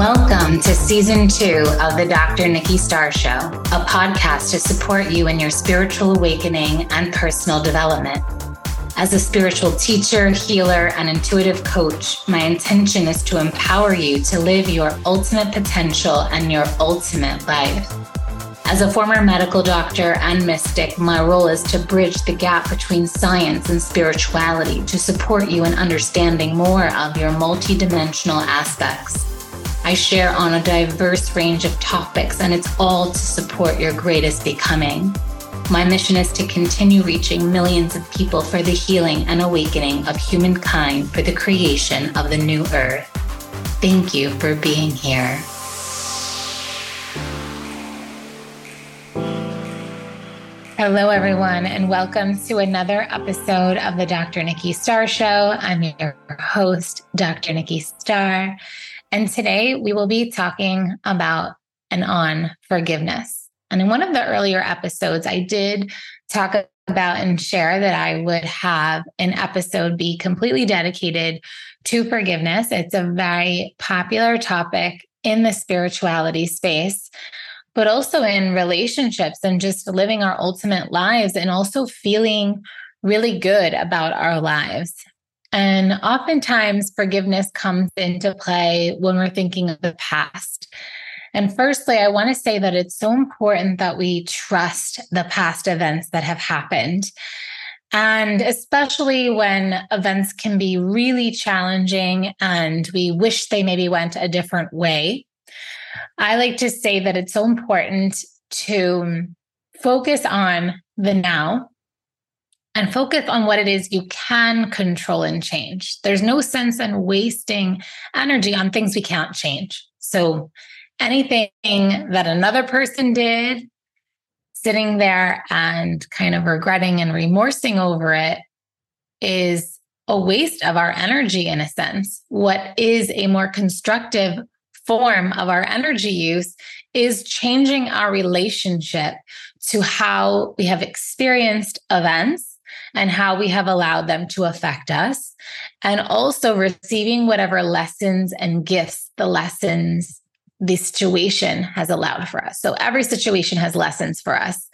Welcome to season two of the Dr. Nikki Starr Show, a podcast to support you in your spiritual awakening and personal development. As a spiritual teacher, healer, and intuitive coach, my intention is to empower you to live your ultimate potential and your ultimate life. As a former medical doctor and mystic, my role is to bridge the gap between science and spirituality to support you in understanding more of your multidimensional aspects. I share on a diverse range of topics, and it's all to support your greatest becoming. My mission is to continue reaching millions of people for the healing and awakening of humankind for the creation of the new earth. Thank you for being here. Hello, everyone, and welcome to another episode of the Dr. Nikki Starr Show. I'm your host, Dr. Nikki Starr. And today we will be talking about and on forgiveness. And in one of the earlier episodes, I did talk about and share that I would have an episode be completely dedicated to forgiveness. It's a very popular topic in the spirituality space, but also in relationships and just living our ultimate lives and also feeling really good about our lives. And oftentimes, forgiveness comes into play when we're thinking of the past. And firstly, I want to say that it's so important that we trust the past events that have happened. And especially when events can be really challenging and we wish they maybe went a different way. I like to say that it's so important to focus on the now and focus on what it is you can control and change. There's no sense in wasting energy on things we can't change. So, anything that another person did, sitting there and kind of regretting and remorsing over it is a waste of our energy in a sense. What is a more constructive form of our energy use is changing our relationship to how we have experienced events and how we have allowed them to affect us, and also receiving whatever lessons and gifts the lessons the situation has allowed for us. So every situation has lessons for us.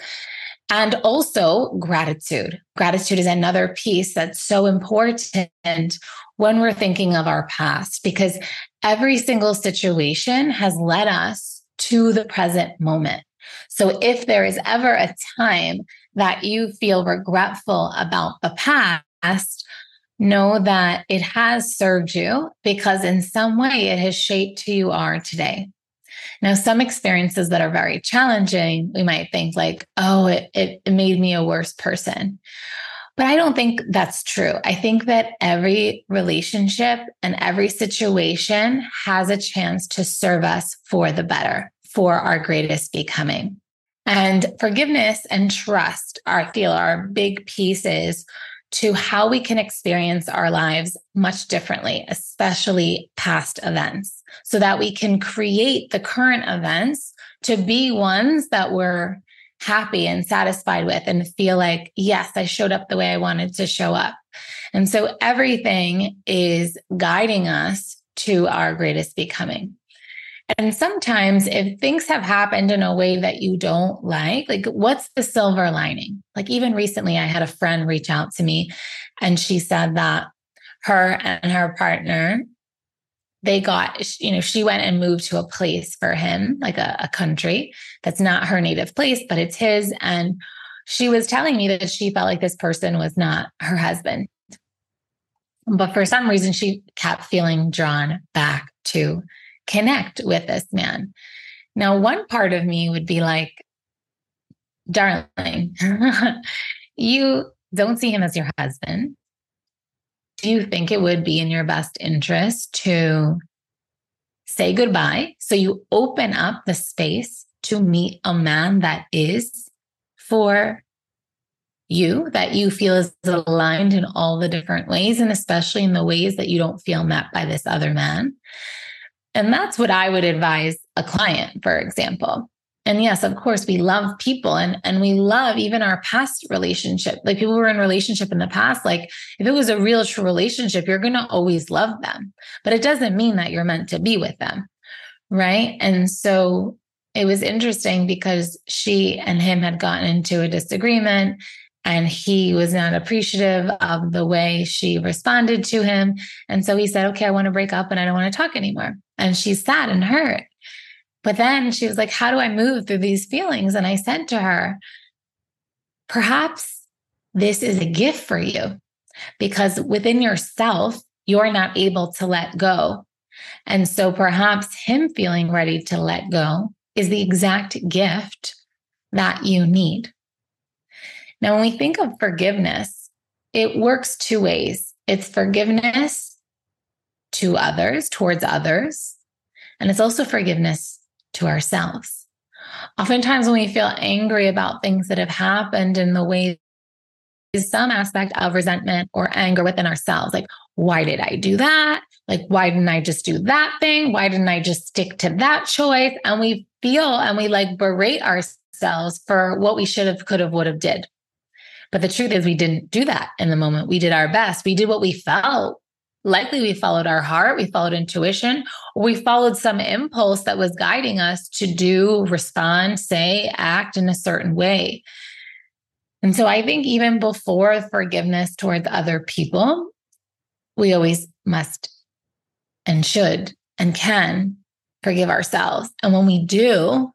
And also gratitude. Gratitude is another piece that's so important when we're thinking of our past because every single situation has led us to the present moment. So if there is ever a time that you feel regretful about the past, know that it has served you because in some way it has shaped who you are today. Now, some experiences that are very challenging, we might think like, oh, it, it made me a worse person. But I don't think that's true. I think that every relationship and every situation has a chance to serve us for the better, for our greatest becoming. And forgiveness and trust are, I feel, are big pieces to how we can experience our lives much differently, especially past events, so that we can create the current events to be ones that we're happy and satisfied with and feel like, yes, I showed up the way I wanted to show up. And so everything is guiding us to our greatest becoming. And sometimes if things have happened in a way that you don't like, like what's the silver lining? Like even recently, I had a friend reach out to me and she said that her and her partner, they got, you know, she went and moved to a place for him, like a, a country that's not her native place, but it's his. And she was telling me that she felt like this person was not her husband. But for some reason, she kept feeling drawn back to connect with this man. Now, one part of me would be like, darling, you don't see him as your husband. Do you think it would be in your best interest to say goodbye? So you open up the space to meet a man that is for you, that you feel is aligned in all the different ways, and especially in the ways that you don't feel met by this other man. And that's what I would advise a client, for example. And yes, of course, we love people and, and we love even our past relationship. Like people were in relationship in the past, like if it was a real true relationship, you're going to always love them. But it doesn't mean that you're meant to be with them. Right. And so it was interesting because she and him had gotten into a disagreement and he was not appreciative of the way she responded to him. And so he said, Okay, I want to break up and I don't want to talk anymore. And she's sad and hurt. But then she was like, How do I move through these feelings? And I said to her, Perhaps this is a gift for you because within yourself, you're not able to let go. And so perhaps him feeling ready to let go is the exact gift that you need. Now, when we think of forgiveness, it works two ways it's forgiveness to others, towards others, and it's also forgiveness to ourselves. Oftentimes, when we feel angry about things that have happened in the way is some aspect of resentment or anger within ourselves. Like, why did I do that? Like, why didn't I just do that thing? Why didn't I just stick to that choice? And we feel and we like berate ourselves for what we should have, could have, would have did. But the truth is, we didn't do that in the moment. We did our best. We did what we felt. Likely, we followed our heart, we followed intuition, or we followed some impulse that was guiding us to do, respond, say, act in a certain way. And so I think even before forgiveness towards other people, we always must and should and can forgive ourselves. And when we do,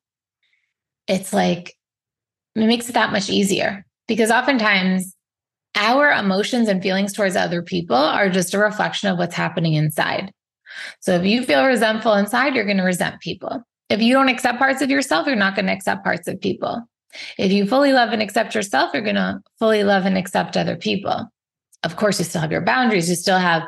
it's like it makes it that much easier because oftentimes our emotions and feelings towards other people are just a reflection of what's happening inside. So if you feel resentful inside, you're going to resent people. If you don't accept parts of yourself, you're not going to accept parts of people. If you fully love and accept yourself, you're going to fully love and accept other people. Of course, you still have your boundaries, you still have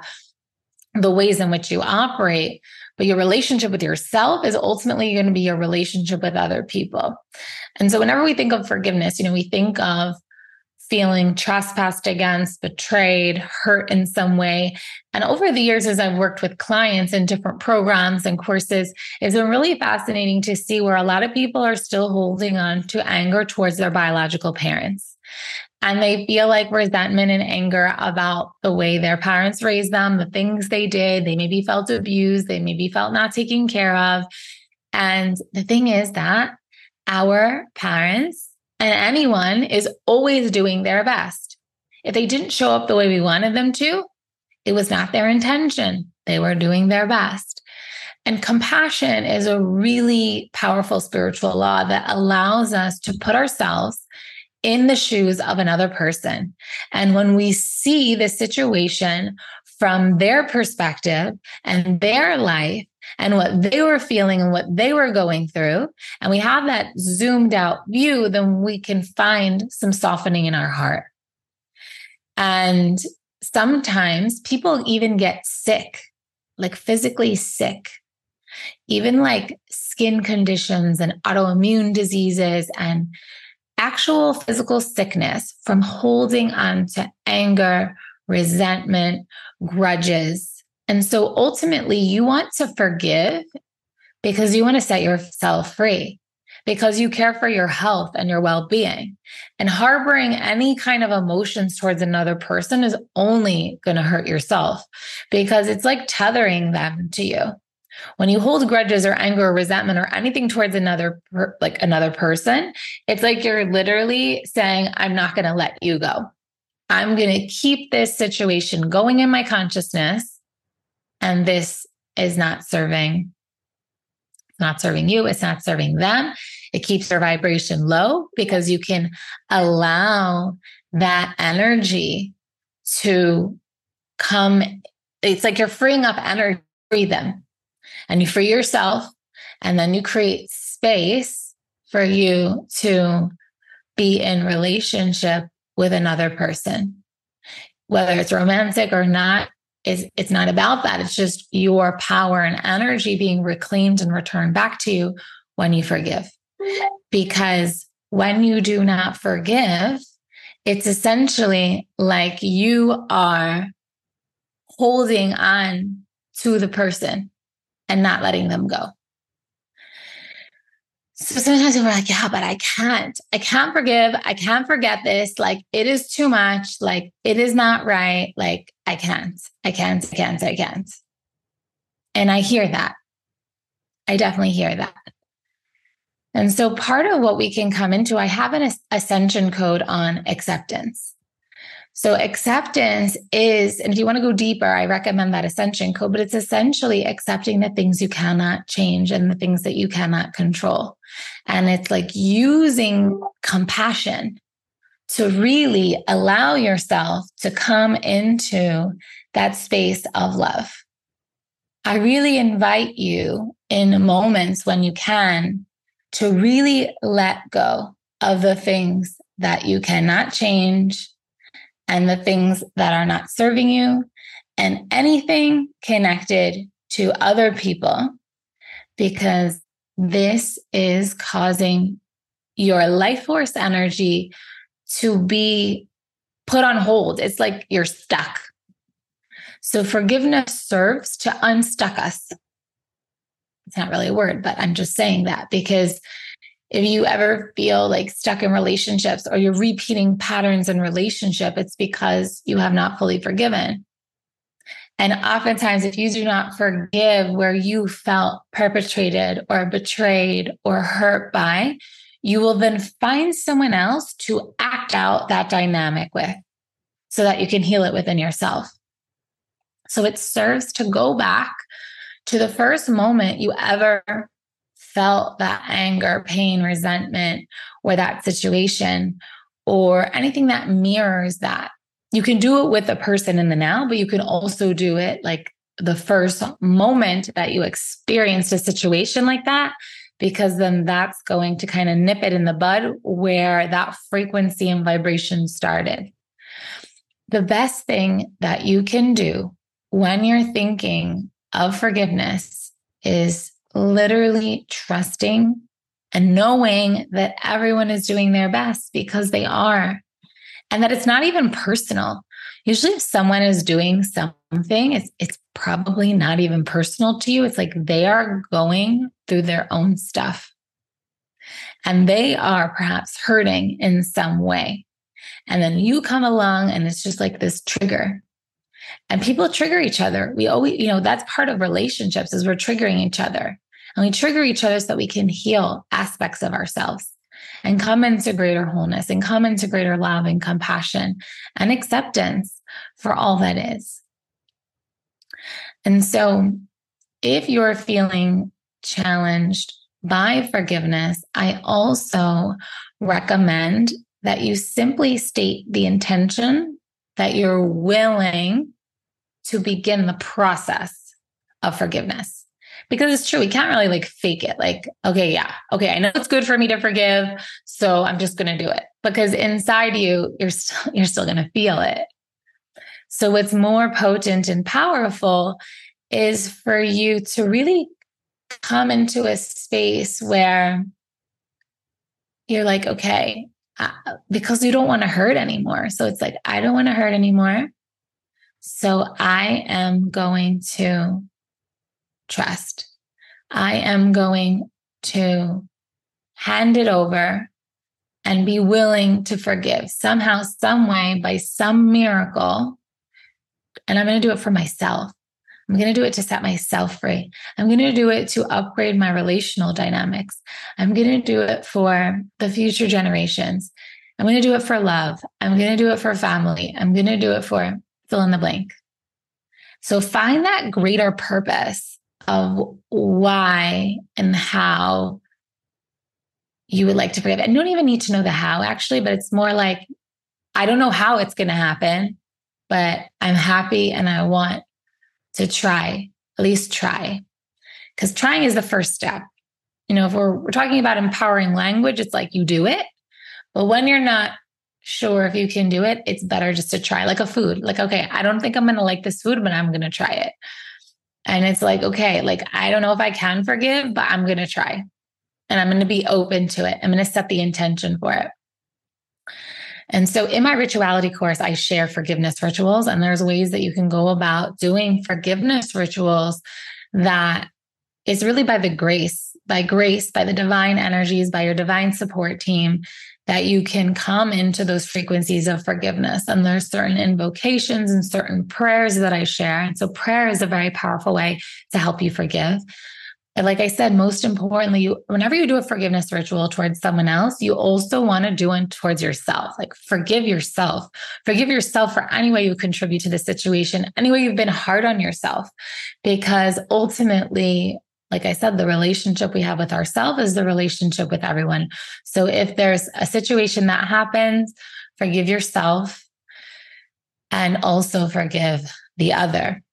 the ways in which you operate, but your relationship with yourself is ultimately going to be your relationship with other people. And so, whenever we think of forgiveness, you know, we think of feeling trespassed against, betrayed, hurt in some way. And over the years, as I've worked with clients in different programs and courses, it's been really fascinating to see where a lot of people are still holding on to anger towards their biological parents. And they feel like resentment and anger about the way their parents raised them, the things they did. They maybe felt abused, they maybe felt not taken care of. And the thing is that our parents and anyone is always doing their best. If they didn't show up the way we wanted them to, it was not their intention. They were doing their best. And compassion is a really powerful spiritual law that allows us to put ourselves in the shoes of another person. And when we see the situation from their perspective and their life, and what they were feeling and what they were going through, and we have that zoomed out view, then we can find some softening in our heart. And sometimes people even get sick, like physically sick, even like skin conditions and autoimmune diseases and actual physical sickness from holding on to anger, resentment, grudges and so ultimately, you want to forgive because you want to set yourself free, because you care for your health and your well being. And harboring any kind of emotions towards another person is only going to hurt yourself because it's like tethering them to you. When you hold grudges or anger or resentment or anything towards another per, like another person, it's like you're literally saying I'm not going to let you go. I'm going to keep this situation going in my consciousness and this is not serving not serving you it's not serving them. It keeps their vibration low because you can allow that energy to come it's like you're freeing up energy free them. And you free yourself and then you create space for you to be in relationship with another person. Whether it's romantic or not is it's not about that. It's just your power and energy being reclaimed and returned back to you when you forgive. Because when you do not forgive, it's essentially like you are holding on to the person and not letting them go. So sometimes we're like, yeah, but I can't. I can't forgive. I can't forget this. Like, it is too much. Like, it is not right. Like, I can't. I can't. I can't. I can't. And I hear that. I definitely hear that. And so part of what we can come into, I have an ascension code on acceptance. So acceptance is, and if you want to go deeper, I recommend that ascension code, but it's essentially accepting the things you cannot change and the things that you cannot control. And it's like using compassion to really allow yourself to come into that space of love. I really invite you in moments when you can to really let go of the things that you cannot change and the things that are not serving you and anything connected to other people because this is causing your life force energy to be put on hold. It's like you're stuck. So forgiveness serves to unstuck us. It's not really a word, but I'm just saying that because if you ever feel like stuck in relationships or you're repeating patterns in relationship, it's because you have not fully forgiven. And oftentimes, if you do not forgive where you felt perpetrated or betrayed or hurt by, you will then find someone else to act out that dynamic with so that you can heal it within yourself. So it serves to go back to the first moment you ever felt that anger, pain, resentment, or that situation, or anything that mirrors that. You can do it with a person in the now, but you can also do it like the first moment that you experienced a situation like that because then that's going to kind of nip it in the bud where that frequency and vibration started. The best thing that you can do when you're thinking of forgiveness is literally trusting and knowing that everyone is doing their best because they are, and that it's not even personal. Usually, if someone is doing something, it's, it's probably not even personal to you. It's like they are going through their own stuff and they are perhaps hurting in some way. And then you come along and it's just like this trigger. And people trigger each other. We always, you know, that's part of relationships is we're triggering each other. And we trigger each other so that we can heal aspects of ourselves and come into greater wholeness and come into greater love and compassion and acceptance for all that is. And so, if you're feeling challenged by forgiveness, I also recommend that you simply state the intention that you're willing to begin the process of forgiveness. Because it's true, we can't really like fake it. Like, okay, yeah, okay, I know it's good for me to forgive, so I'm just going to do it. Because inside you, you're still you're still going to feel it. So, what's more potent and powerful is for you to really come into a space where you're like, okay, uh, because you don't want to hurt anymore. So, it's like, I don't want to hurt anymore. So, I am going to trust. I am going to hand it over and be willing to forgive somehow, some way, by some miracle and I'm going to do it for myself. I'm going to do it to set myself free. I'm going to do it to upgrade my relational dynamics. I'm going to do it for the future generations. I'm going to do it for love. I'm going to do it for family. I'm going to do it for fill in the blank. So find that greater purpose of why and how you would like to forgive. And don't even need to know the how, actually, but it's more like, I don't know how it's going to happen, but I'm happy and I want to try, at least try. Because trying is the first step. You know, if we're, we're talking about empowering language, it's like you do it. But when you're not sure if you can do it, it's better just to try, like a food. Like, okay, I don't think I'm going to like this food, but I'm going to try it. And it's like, okay, like, I don't know if I can forgive, but I'm going to try. And I'm going to be open to it. I'm going to set the intention for it. And so in my rituality course, I share forgiveness rituals, and there's ways that you can go about doing forgiveness rituals that is really by the grace, by grace, by the divine energies, by your divine support team that you can come into those frequencies of forgiveness. And there's certain invocations and certain prayers that I share. And so prayer is a very powerful way to help you forgive. And like I said, most importantly, you, whenever you do a forgiveness ritual towards someone else, you also want to do one towards yourself. Like forgive yourself. Forgive yourself for any way you contribute to the situation, any way you've been hard on yourself. Because ultimately, like I said, the relationship we have with ourselves is the relationship with everyone. So if there's a situation that happens, forgive yourself and also forgive the other.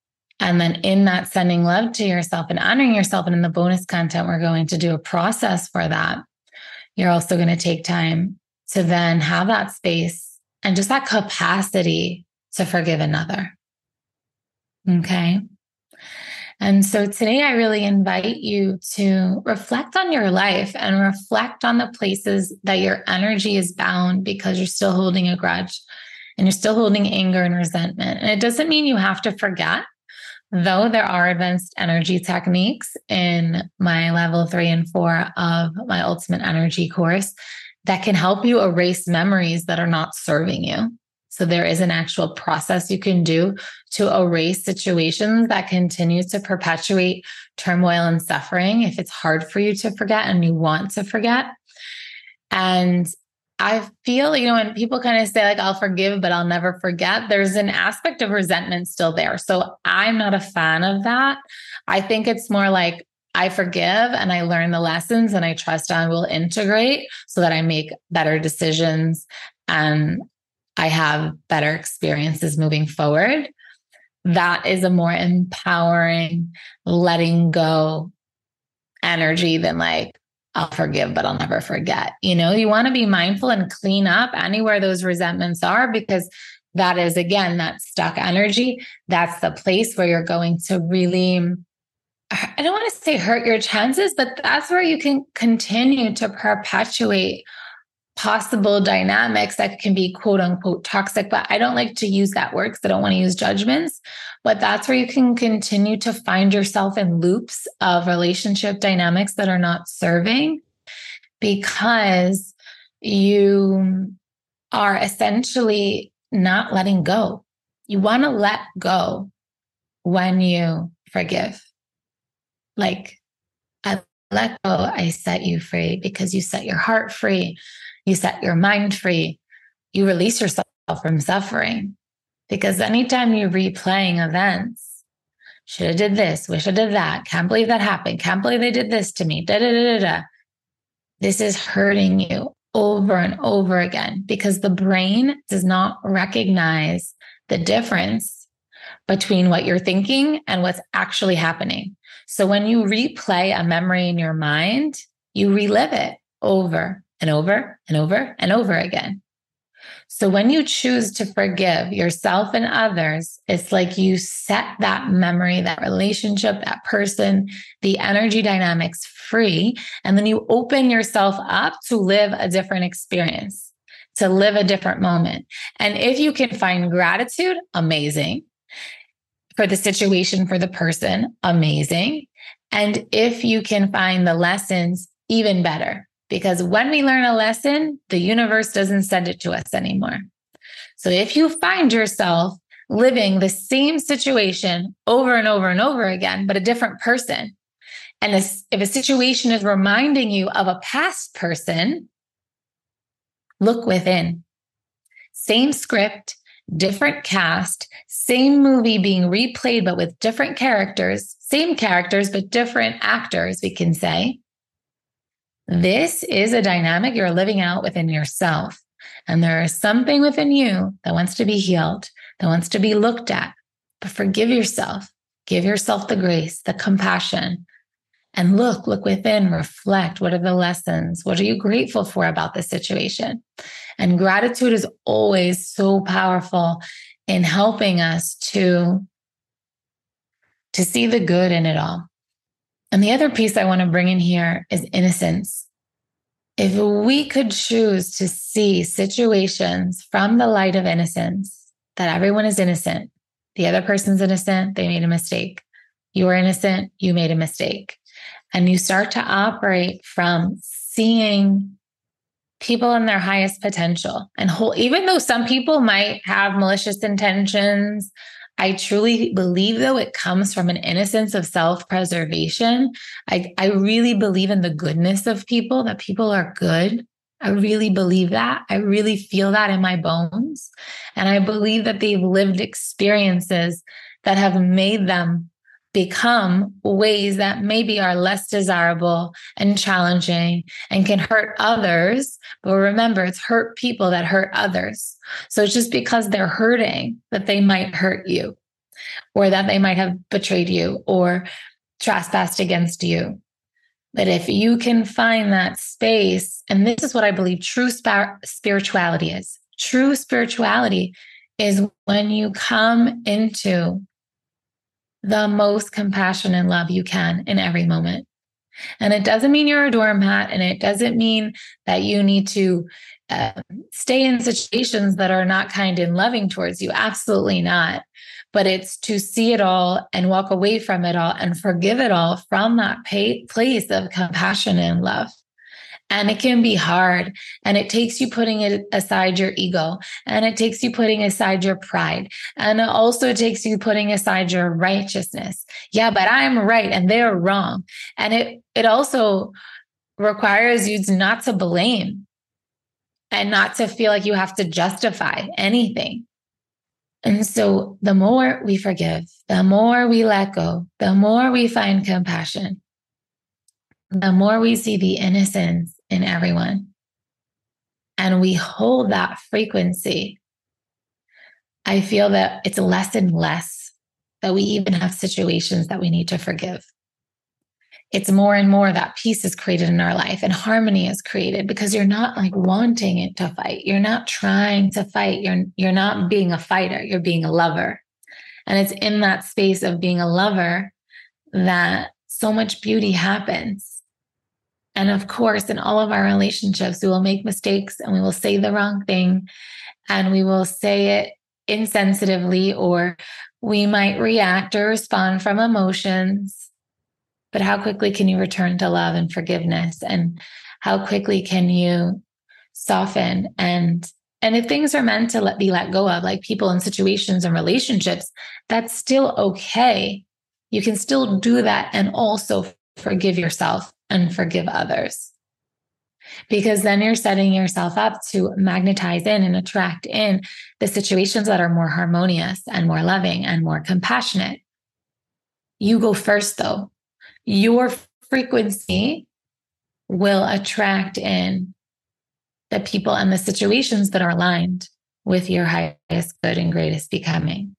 And then in that sending love to yourself and honoring yourself, and in the bonus content, we're going to do a process for that. You're also going to take time to then have that space and just that capacity to forgive another. Okay. And so today, I really invite you to reflect on your life and reflect on the places that your energy is bound because you're still holding a grudge and you're still holding anger and resentment. And it doesn't mean you have to forget, though there are advanced energy techniques in my level three and four of my ultimate energy course that can help you erase memories that are not serving you. So there is an actual process you can do to erase situations that continue to perpetuate turmoil and suffering if it's hard for you to forget and you want to forget. And I feel, you know, when people kind of say, like, I'll forgive, but I'll never forget, there's an aspect of resentment still there. So I'm not a fan of that. I think it's more like, I forgive and I learn the lessons and I trust I will integrate so that I make better decisions and I have better experiences moving forward. That is a more empowering, letting go energy than like, I'll forgive, but I'll never forget. You know, you want to be mindful and clean up anywhere those resentments are because that is, again, that stuck energy. That's the place where you're going to really, I don't want to say hurt your chances, but that's where you can continue to perpetuate possible dynamics that can be quote unquote toxic, but I don't like to use that word because I don't want to use judgments. But that's where you can continue to find yourself in loops of relationship dynamics that are not serving because you are essentially not letting go. You want to let go when you forgive. Like, I let go, I set you free because you set your heart free you set your mind free, you release yourself from suffering. Because anytime you're replaying events, should have did this, wish I did that, can't believe that happened, can't believe they did this to me, da da da da da. This is hurting you over and over again because the brain does not recognize the difference between what you're thinking and what's actually happening. So when you replay a memory in your mind, you relive it over and over and over and over again. So when you choose to forgive yourself and others, it's like you set that memory, that relationship, that person, the energy dynamics free. And then you open yourself up to live a different experience, to live a different moment. And if you can find gratitude, amazing. For the situation, for the person, amazing. And if you can find the lessons, even better because when we learn a lesson, the universe doesn't send it to us anymore. So if you find yourself living the same situation over and over and over again, but a different person, and this, if a situation is reminding you of a past person, look within. Same script, different cast, same movie being replayed, but with different characters, same characters, but different actors, we can say. This is a dynamic you're living out within yourself. And there is something within you that wants to be healed, that wants to be looked at. But forgive yourself, give yourself the grace, the compassion, and look, look within, reflect. What are the lessons? What are you grateful for about this situation? And gratitude is always so powerful in helping us to, to see the good in it all. And the other piece I want to bring in here is innocence. If we could choose to see situations from the light of innocence, that everyone is innocent, the other person's innocent, they made a mistake. You are innocent, you made a mistake. And you start to operate from seeing people in their highest potential and whole, even though some people might have malicious intentions, I truly believe, though, it comes from an innocence of self preservation. I, I really believe in the goodness of people, that people are good. I really believe that. I really feel that in my bones. And I believe that they've lived experiences that have made them become ways that maybe are less desirable and challenging and can hurt others. But remember, it's hurt people that hurt others. So it's just because they're hurting that they might hurt you or that they might have betrayed you or trespassed against you. But if you can find that space, and this is what I believe true spirituality is true spirituality is when you come into the most compassion and love you can in every moment. And it doesn't mean you're a doormat, and it doesn't mean that you need to uh, stay in situations that are not kind and loving towards you. Absolutely not. But it's to see it all and walk away from it all and forgive it all from that pay- place of compassion and love. And it can be hard. And it takes you putting it aside your ego. And it takes you putting aside your pride. And it also takes you putting aside your righteousness. Yeah, but I'm right and they're wrong. And it it also requires you not to blame and not to feel like you have to justify anything. And so the more we forgive, the more we let go, the more we find compassion, the more we see the innocence in everyone. And we hold that frequency. I feel that it's less and less that we even have situations that we need to forgive. It's more and more that peace is created in our life and harmony is created because you're not like wanting it to fight. You're not trying to fight. You're, you're not being a fighter. You're being a lover. And it's in that space of being a lover that so much beauty happens and of course, in all of our relationships, we will make mistakes and we will say the wrong thing and we will say it insensitively, or we might react or respond from emotions. But how quickly can you return to love and forgiveness? And how quickly can you soften and and if things are meant to let be let go of, like people and situations and relationships, that's still okay. You can still do that and also forgive yourself and forgive others. Because then you're setting yourself up to magnetize in and attract in the situations that are more harmonious and more loving and more compassionate. You go first, though. Your frequency will attract in the people and the situations that are aligned with your highest good and greatest becoming.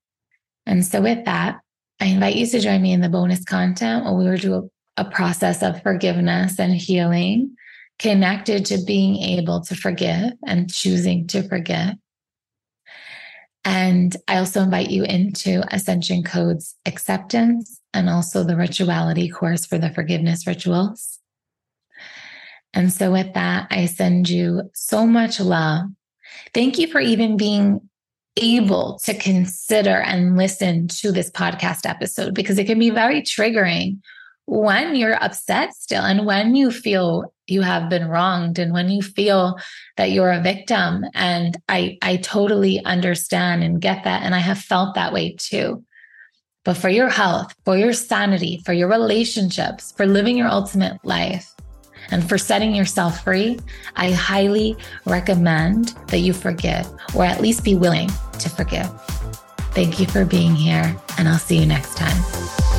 And so, with that, I invite you to join me in the bonus content where we will do a process of forgiveness and healing connected to being able to forgive and choosing to forgive. And I also invite you into Ascension Codes acceptance and also the rituality course for the forgiveness rituals. And so, with that, I send you so much love. Thank you for even being able to consider and listen to this podcast episode because it can be very triggering when you're upset still and when you feel you have been wronged and when you feel that you're a victim. And i i totally understand and get that. And i have felt that way too. But for your health for your sanity for your relationships for living your ultimate life and for setting yourself free i highly recommend that you forgive or at least be willing to forgive. Thank you for being here and i'll see you next time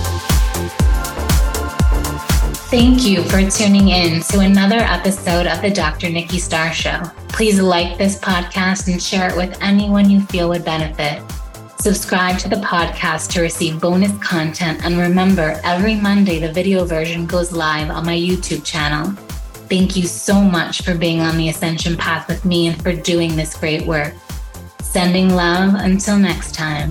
Thank you for tuning in to another episode of the Dr. Nikki Starr Show. Please like this podcast and share it with anyone you feel would benefit. Subscribe to the podcast to receive bonus content. And remember, every Monday, the video version goes live on my YouTube channel. Thank you so much for being on the ascension path with me and for doing this great work. Sending love until next time.